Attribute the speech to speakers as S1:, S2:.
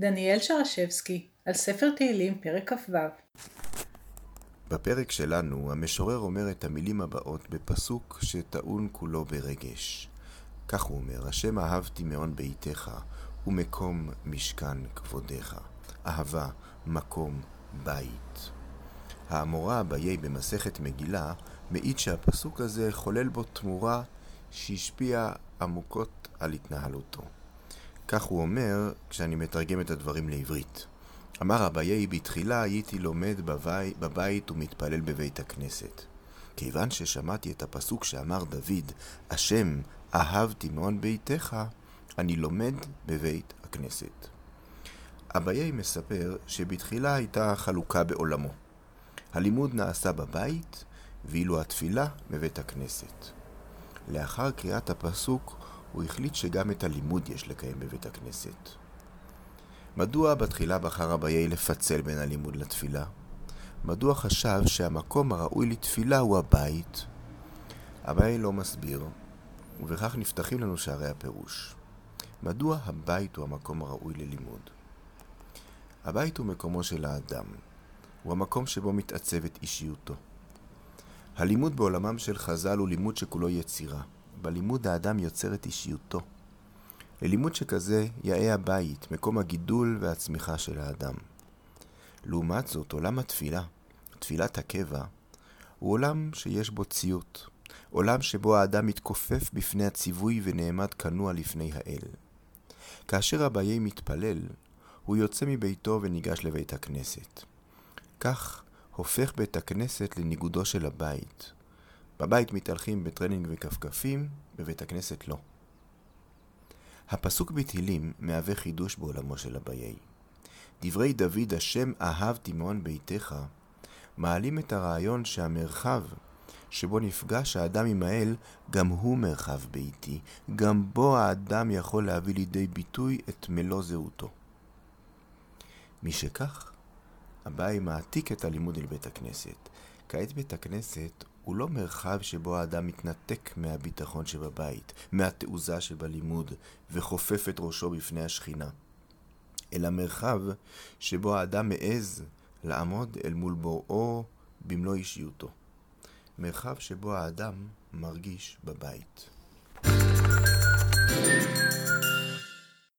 S1: דניאל שרשבסקי, על ספר תהילים, פרק כ"ו.
S2: בפרק שלנו, המשורר אומר את המילים הבאות בפסוק שטעון כולו ברגש. כך הוא אומר, השם אהבתי מעון ביתך, ומקום משכן כבודיך. אהבה, מקום, בית. האמורה אביי במסכת מגילה מעיד שהפסוק הזה חולל בו תמורה שהשפיעה עמוקות על התנהלותו. כך הוא אומר כשאני מתרגם את הדברים לעברית. אמר אביי, בתחילה הייתי לומד בבי, בבית ומתפלל בבית הכנסת. כיוון ששמעתי את הפסוק שאמר דוד, השם אהבתי מעון ביתך, אני לומד בבית הכנסת. אביי מספר שבתחילה הייתה חלוקה בעולמו. הלימוד נעשה בבית, ואילו התפילה בבית הכנסת. לאחר קריאת הפסוק, הוא החליט שגם את הלימוד יש לקיים בבית הכנסת. מדוע בתחילה בחר אביי לפצל בין הלימוד לתפילה? מדוע חשב שהמקום הראוי לתפילה הוא הבית? אביי לא מסביר, ובכך נפתחים לנו שערי הפירוש. מדוע הבית הוא המקום הראוי ללימוד? הבית הוא מקומו של האדם, הוא המקום שבו מתעצבת אישיותו. הלימוד בעולמם של חז"ל הוא לימוד שכולו יצירה. בלימוד האדם יוצר את אישיותו. ללימוד שכזה יאה הבית, מקום הגידול והצמיחה של האדם. לעומת זאת, עולם התפילה, תפילת הקבע, הוא עולם שיש בו ציות, עולם שבו האדם מתכופף בפני הציווי ונעמד כנוע לפני האל. כאשר אביי מתפלל, הוא יוצא מביתו וניגש לבית הכנסת. כך הופך בית הכנסת לניגודו של הבית. בבית מתהלכים בטרנינג וכפכפים, בבית הכנסת לא. הפסוק בתהילים מהווה חידוש בעולמו של אביי. דברי דוד, השם אהבתי מעון ביתך, מעלים את הרעיון שהמרחב שבו נפגש האדם עם האל, גם הוא מרחב ביתי, גם בו האדם יכול להביא לידי ביטוי את מלוא זהותו. משכך, אביי מעתיק את הלימוד אל בית הכנסת. כעת בית הכנסת הוא לא מרחב שבו האדם מתנתק מהביטחון שבבית, מהתעוזה שבלימוד, וחופף את ראשו בפני השכינה, אלא מרחב שבו האדם מעז לעמוד אל מול בוראו במלוא אישיותו. מרחב שבו האדם מרגיש בבית. thank you